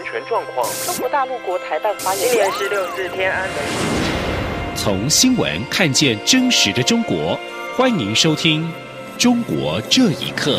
人权状况。中国大陆国台办发言人。今年是六四天安门。从新闻看见真实的中国，欢迎收听《中国这一刻》。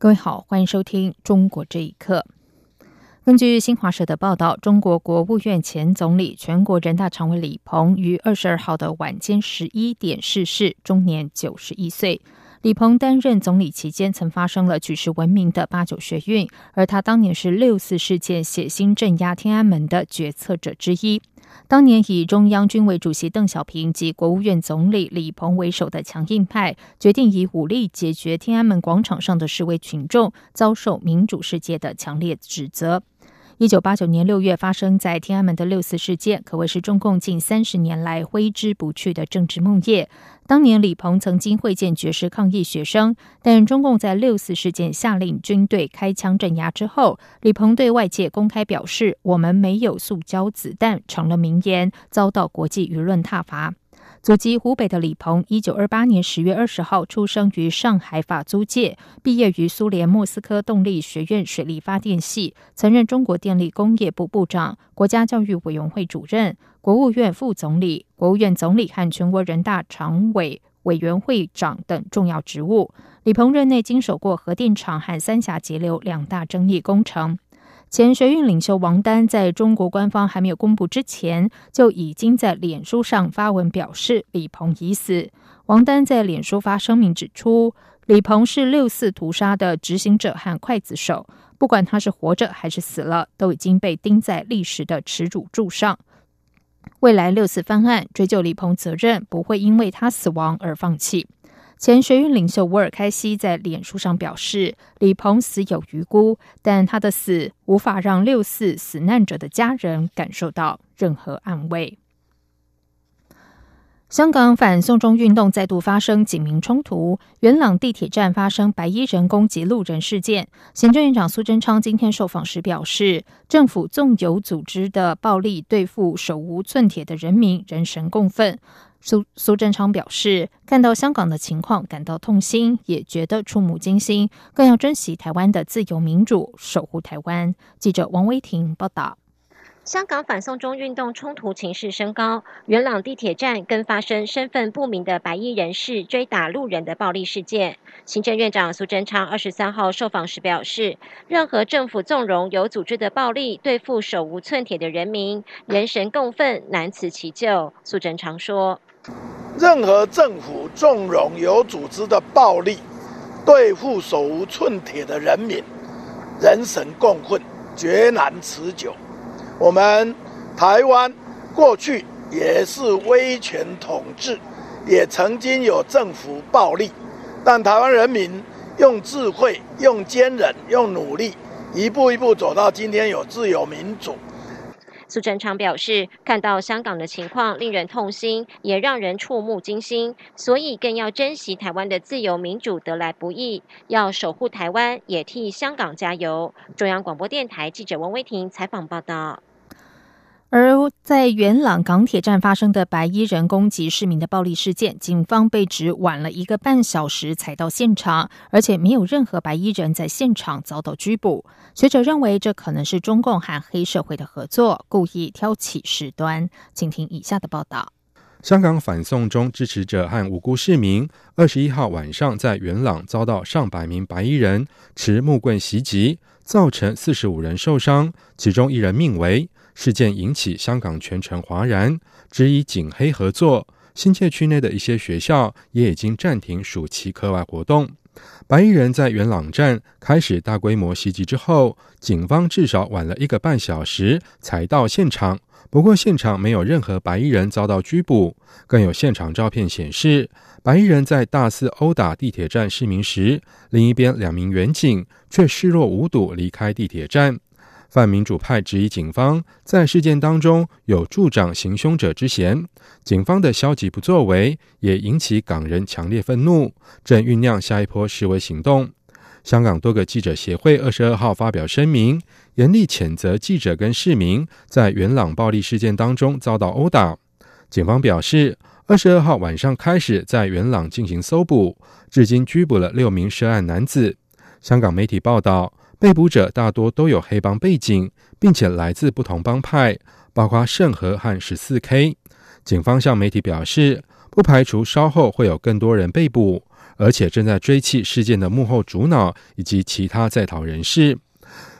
各位好，欢迎收听《中国这一刻》。根据新华社的报道，中国国务院前总理、全国人大常委李鹏于二十二号的晚间十一点逝世，终年九十一岁。李鹏担任总理期间，曾发生了举世闻名的八九学运，而他当年是六四事件血腥镇压天安门的决策者之一。当年以中央军委主席邓小平及国务院总理李鹏为首的强硬派，决定以武力解决天安门广场上的示威群众，遭受民主世界的强烈指责。一九八九年六月发生在天安门的六四事件，可谓是中共近三十年来挥之不去的政治梦魇。当年李鹏曾经会见绝食抗议学生，但中共在六四事件下令军队开枪镇压之后，李鹏对外界公开表示：“我们没有塑胶子弹”，成了名言，遭到国际舆论挞伐。祖籍湖北的李鹏，一九二八年十月二十号出生于上海法租界，毕业于苏联莫斯科动力学院水利发电系，曾任中国电力工业部部长、国家教育委员会主任、国务院副总理、国务院总理和全国人大常委委员会长等重要职务。李鹏任内经手过核电厂和三峡截流两大争议工程。前学运领袖王丹在中国官方还没有公布之前，就已经在脸书上发文表示李鹏已死。王丹在脸书发声明指出，李鹏是六四屠杀的执行者和刽子手，不管他是活着还是死了，都已经被钉在历史的耻辱柱上。未来六次翻案追究李鹏责任，不会因为他死亡而放弃。前学运领袖沃尔开西在脸书上表示，李鹏死有余辜，但他的死无法让六四死难者的家人感受到任何安慰。香港反送中运动再度发生警民冲突，元朗地铁站发生白衣人攻击路人事件。行政院长苏贞昌今天受访时表示，政府纵有组织的暴力对付手无寸铁的人民，人神共愤。苏苏贞昌表示，看到香港的情况感到痛心，也觉得触目惊心，更要珍惜台湾的自由民主，守护台湾。记者王威婷报道。香港反送中运动冲突情势升高，元朗地铁站更发生身份不明的白衣人士追打路人的暴力事件。行政院长苏贞昌二十三号受访时表示，任何政府纵容有组织的暴力对付手无寸铁的人民，人神共愤，难辞其咎。苏贞昌说，任何政府纵容有组织的暴力对付手无寸铁的人民，人神共愤，绝难持久。我们台湾过去也是威权统治，也曾经有政府暴力，但台湾人民用智慧、用坚韧、用努力，一步一步走到今天有自由民主。苏贞昌表示，看到香港的情况令人痛心，也让人触目惊心，所以更要珍惜台湾的自由民主得来不易，要守护台湾，也替香港加油。中央广播电台记者王威婷采访报道。而在元朗港铁站发生的白衣人攻击市民的暴力事件，警方被指晚了一个半小时才到现场，而且没有任何白衣人在现场遭到拘捕。学者认为，这可能是中共和黑社会的合作，故意挑起事端。请听以下的报道：香港反送中支持者和无辜市民，二十一号晚上在元朗遭到上百名白衣人持木棍袭击，造成四十五人受伤，其中一人命危。事件引起香港全城哗然，质疑警黑合作。新界区内的一些学校也已经暂停暑期课外活动。白衣人在元朗站开始大规模袭击之后，警方至少晚了一个半小时才到现场。不过，现场没有任何白衣人遭到拘捕。更有现场照片显示，白衣人在大肆殴打地铁站市民时，另一边两名员警却视若无睹离开地铁站。泛民主派质疑警方在事件当中有助长行凶者之嫌，警方的消极不作为也引起港人强烈愤怒，正酝酿下一波示威行动。香港多个记者协会二十二号发表声明，严厉谴责记者跟市民在元朗暴力事件当中遭到殴打。警方表示，二十二号晚上开始在元朗进行搜捕，至今拘捕了六名涉案男子。香港媒体报道，被捕者大多都有黑帮背景，并且来自不同帮派，包括圣和和十四 K。警方向媒体表示，不排除稍后会有更多人被捕。而且正在追缉事件的幕后主脑以及其他在逃人士。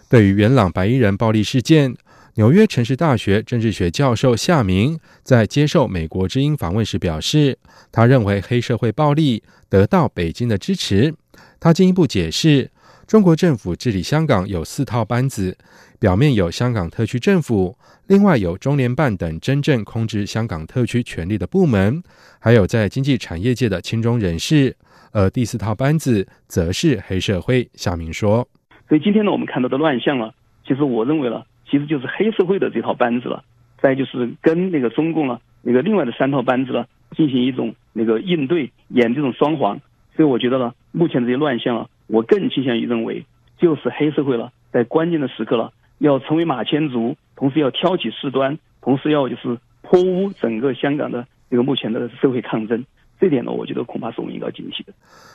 对于元朗白衣人暴力事件，纽约城市大学政治学教授夏明在接受美国之音访问时表示，他认为黑社会暴力得到北京的支持。他进一步解释，中国政府治理香港有四套班子，表面有香港特区政府，另外有中联办等真正控制香港特区权力的部门，还有在经济产业界的亲中人士。而第四套班子则是黑社会。夏明说：“所以今天呢，我们看到的乱象了，其实我认为呢，其实就是黑社会的这套班子了。再就是跟那个中共呢，那个另外的三套班子呢，进行一种那个应对，演这种双簧。所以我觉得呢，目前这些乱象啊，我更倾向于认为，就是黑社会了，在关键的时刻了，要成为马前卒，同时要挑起事端，同时要就是泼污整个香港的这个目前的社会抗争。”这点呢，我觉得恐怕是我们应该警惕的。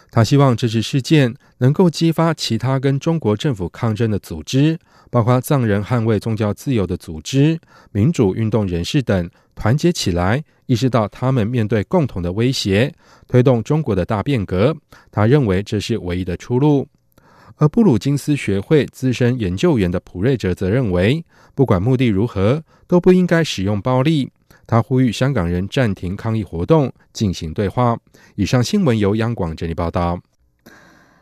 他希望这次事件能够激发其他跟中国政府抗争的组织，包括藏人捍卫宗教自由的组织、民主运动人士等，团结起来，意识到他们面对共同的威胁，推动中国的大变革。他认为这是唯一的出路。而布鲁金斯学会资深研究员的普瑞哲则认为，不管目的如何，都不应该使用暴力。他呼吁香港人暂停抗议活动，进行对话。以上新闻由央广整理报道。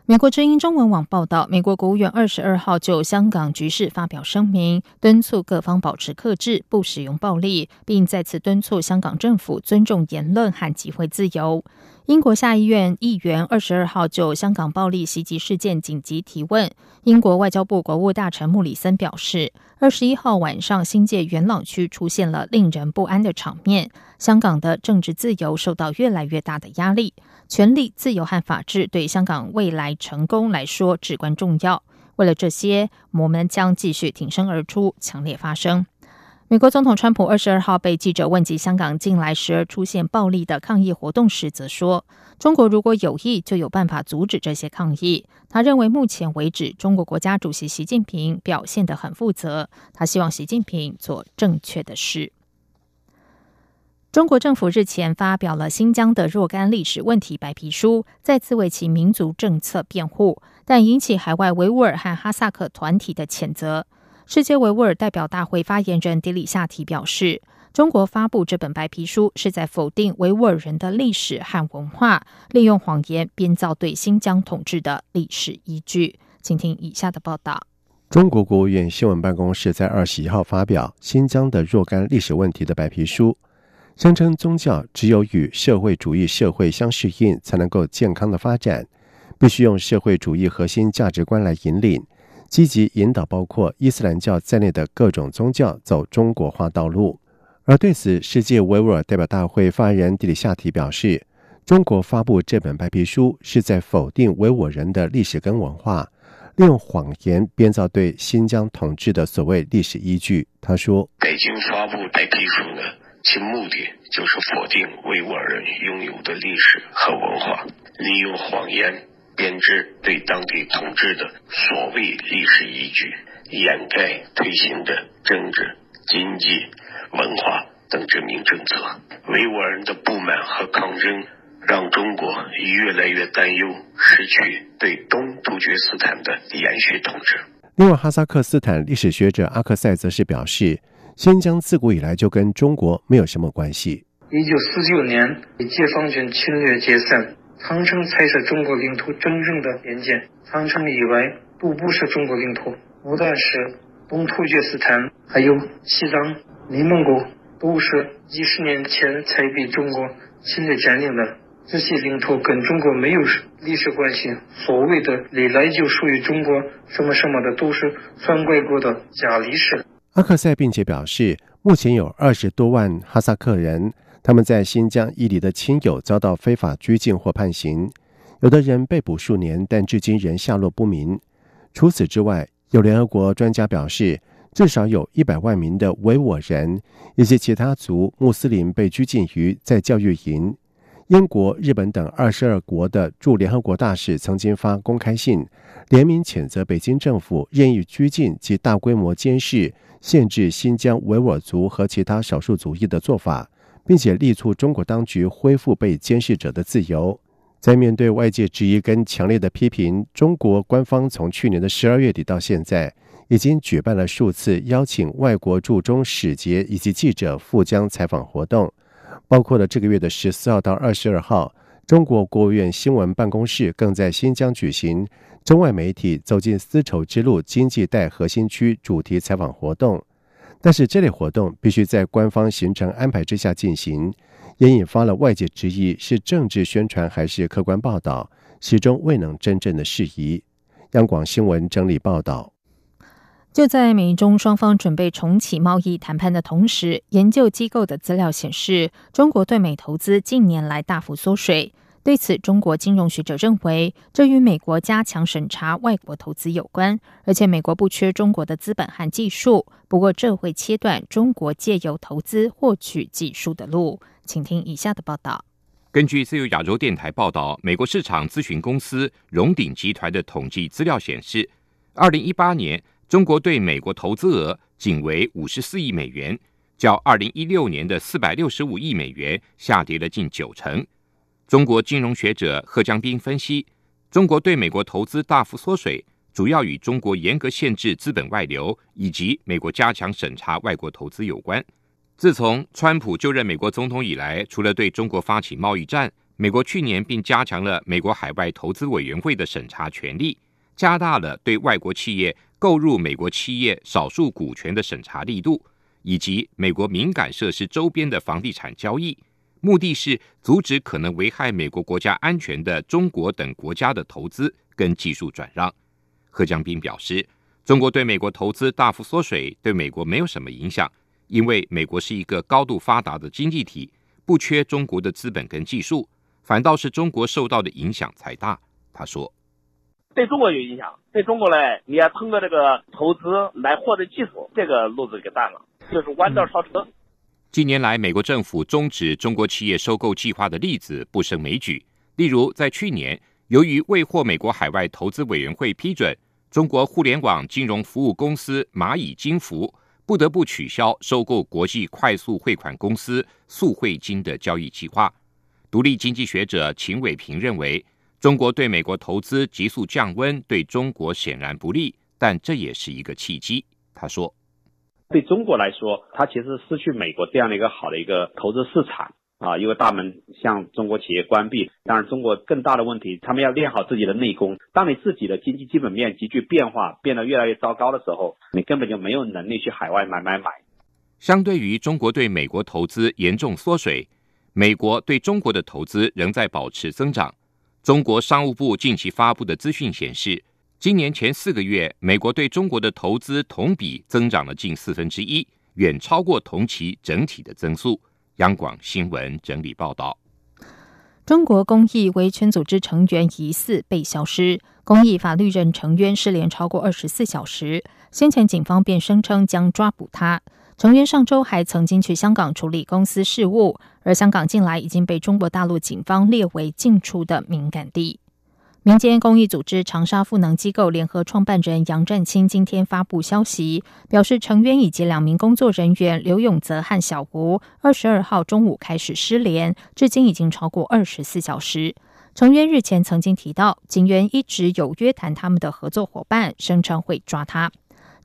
美国之音中文网报道，美国国务院二十二号就香港局势发表声明，敦促各方保持克制，不使用暴力，并再次敦促香港政府尊重言论和集会自由。英国下议院议员二十二号就香港暴力袭击事件紧急提问。英国外交部国务大臣穆里森表示，二十一号晚上新界元朗区出现了令人不安的场面，香港的政治自由受到越来越大的压力，权力、自由和法治对香港未来成功来说至关重要。为了这些，我们将继续挺身而出，强烈发声。美国总统川普二十二号被记者问及香港近来时而出现暴力的抗议活动时，则说：“中国如果有意，就有办法阻止这些抗议。”他认为，目前为止，中国国家主席习近平表现得很负责。他希望习近平做正确的事。中国政府日前发表了新疆的若干历史问题白皮书，再次为其民族政策辩护，但引起海外维吾尔和哈萨克团体的谴责。世界维吾尔代表大会发言人迪里夏提表示，中国发布这本白皮书是在否定维吾尔人的历史和文化，利用谎言编造对新疆统治的历史依据。请听以下的报道：中国国务院新闻办公室在二十一号发表新疆的若干历史问题的白皮书，声称宗教只有与社会主义社会相适应，才能够健康的发展，必须用社会主义核心价值观来引领。积极引导包括伊斯兰教在内的各种宗教走中国化道路，而对此，世界维吾尔代表大会发言人迪里夏提表示，中国发布这本白皮书是在否定维吾尔人的历史跟文化，利用谎言编造对新疆统治的所谓历史依据。他说：“北京发布白皮书呢，其目的就是否定维吾尔人拥有的历史和文化，利用谎言。”编织对当地统治的所谓历史依据，掩盖推行的政治、经济、文化等殖民政策。维吾尔人的不满和抗争，让中国越来越担忧失去对东突厥斯坦的延续统治。另外，哈萨克斯坦历史学者阿克塞则是表示，新疆自古以来就跟中国没有什么关系。一九四九年，解放军侵略解散。长城才是中国领土真正的边界，长城以外都不是中国领土。不但是东突厥斯坦，还有西藏、内蒙古，都是几十年前才被中国侵略占领的。这些领土跟中国没有历史关系。所谓的历来就属于中国什么什么的，都是篡改过的假历史。阿克塞并且表示，目前有二十多万哈萨克人。他们在新疆伊犁的亲友遭到非法拘禁或判刑，有的人被捕数年，但至今仍下落不明。除此之外，有联合国专家表示，至少有一百万名的维吾尔人以及其他族穆斯林被拘禁于在教育营。英国、日本等二十二国的驻联合国大使曾经发公开信，联名谴责北京政府任意拘禁及大规模监视、限制新疆维吾尔族和其他少数族裔的做法，并且力促中国当局恢复被监视者的自由。在面对外界质疑跟强烈的批评，中国官方从去年的十二月底到现在，已经举办了数次邀请外国驻中使节以及记者赴疆采访活动。包括了这个月的十四号到二十二号，中国国务院新闻办公室更在新疆举行中外媒体走进丝绸之路经济带核心区主题采访活动。但是这类活动必须在官方行程安排之下进行，也引发了外界质疑是政治宣传还是客观报道，始终未能真正的适宜。央广新闻整理报道。就在美中双方准备重启贸易谈判的同时，研究机构的资料显示，中国对美投资近年来大幅缩水。对此，中国金融学者认为，这与美国加强审查外国投资有关，而且美国不缺中国的资本和技术。不过，这会切断中国借由投资获取技术的路。请听以下的报道。根据自由亚洲电台报道，美国市场咨询公司荣鼎集团的统计资料显示，二零一八年。中国对美国投资额仅为五十四亿美元，较二零一六年的四百六十五亿美元下跌了近九成。中国金融学者贺江斌分析，中国对美国投资大幅缩水，主要与中国严格限制资本外流以及美国加强审查外国投资有关。自从川普就任美国总统以来，除了对中国发起贸易战，美国去年并加强了美国海外投资委员会的审查权力，加大了对外国企业。购入美国企业少数股权的审查力度，以及美国敏感设施周边的房地产交易，目的是阻止可能危害美国国家安全的中国等国家的投资跟技术转让。贺江斌表示，中国对美国投资大幅缩水，对美国没有什么影响，因为美国是一个高度发达的经济体，不缺中国的资本跟技术，反倒是中国受到的影响才大。他说。对中国有影响，对中国呢，你要通过这个投资来获得技术，这个路子给断了，就是弯道超车。近年来，美国政府终止中国企业收购计划的例子不胜枚举。例如，在去年，由于未获美国海外投资委员会批准，中国互联网金融服务公司蚂蚁金服不得不取消收购国际快速汇款公司速汇金的交易计划。独立经济学者秦伟平认为。中国对美国投资急速降温，对中国显然不利，但这也是一个契机。他说：“对中国来说，它其实失去美国这样的一个好的一个投资市场啊，因为大门向中国企业关闭。当然，中国更大的问题，他们要练好自己的内功。当你自己的经济基本面急剧变化，变得越来越糟糕的时候，你根本就没有能力去海外买买买。相对于中国对美国投资严重缩水，美国对中国的投资仍在保持增长。”中国商务部近期发布的资讯显示，今年前四个月，美国对中国的投资同比增长了近四分之一，远超过同期整体的增速。央广新闻整理报道：中国公益维权组织成员疑似被消失，公益法律人成员失联超过二十四小时，先前警方便声称将抓捕他。成员上周还曾经去香港处理公司事务，而香港近来已经被中国大陆警方列为进出的敏感地。民间公益组织长沙赋能机构联合创办人杨占清今天发布消息，表示成员以及两名工作人员刘永泽和小吴二十二号中午开始失联，至今已经超过二十四小时。成员日前曾经提到，警员一直有约谈他们的合作伙伴，声称会抓他。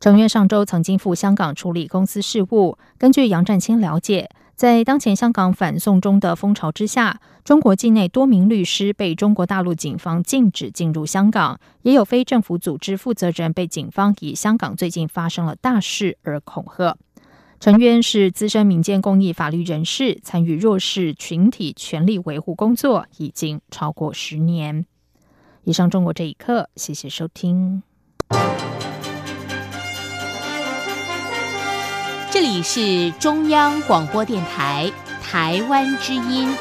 成员上周曾经赴香港处理公司事务。根据杨占清了解，在当前香港反送中的风潮之下，中国境内多名律师被中国大陆警方禁止进入香港，也有非政府组织负责人被警方以香港最近发生了大事而恐吓。陈渊是资深民间公益法律人士，参与弱势群体权利维护工作已经超过十年。以上，中国这一刻，谢谢收听。这里是中央广播电台台湾之音。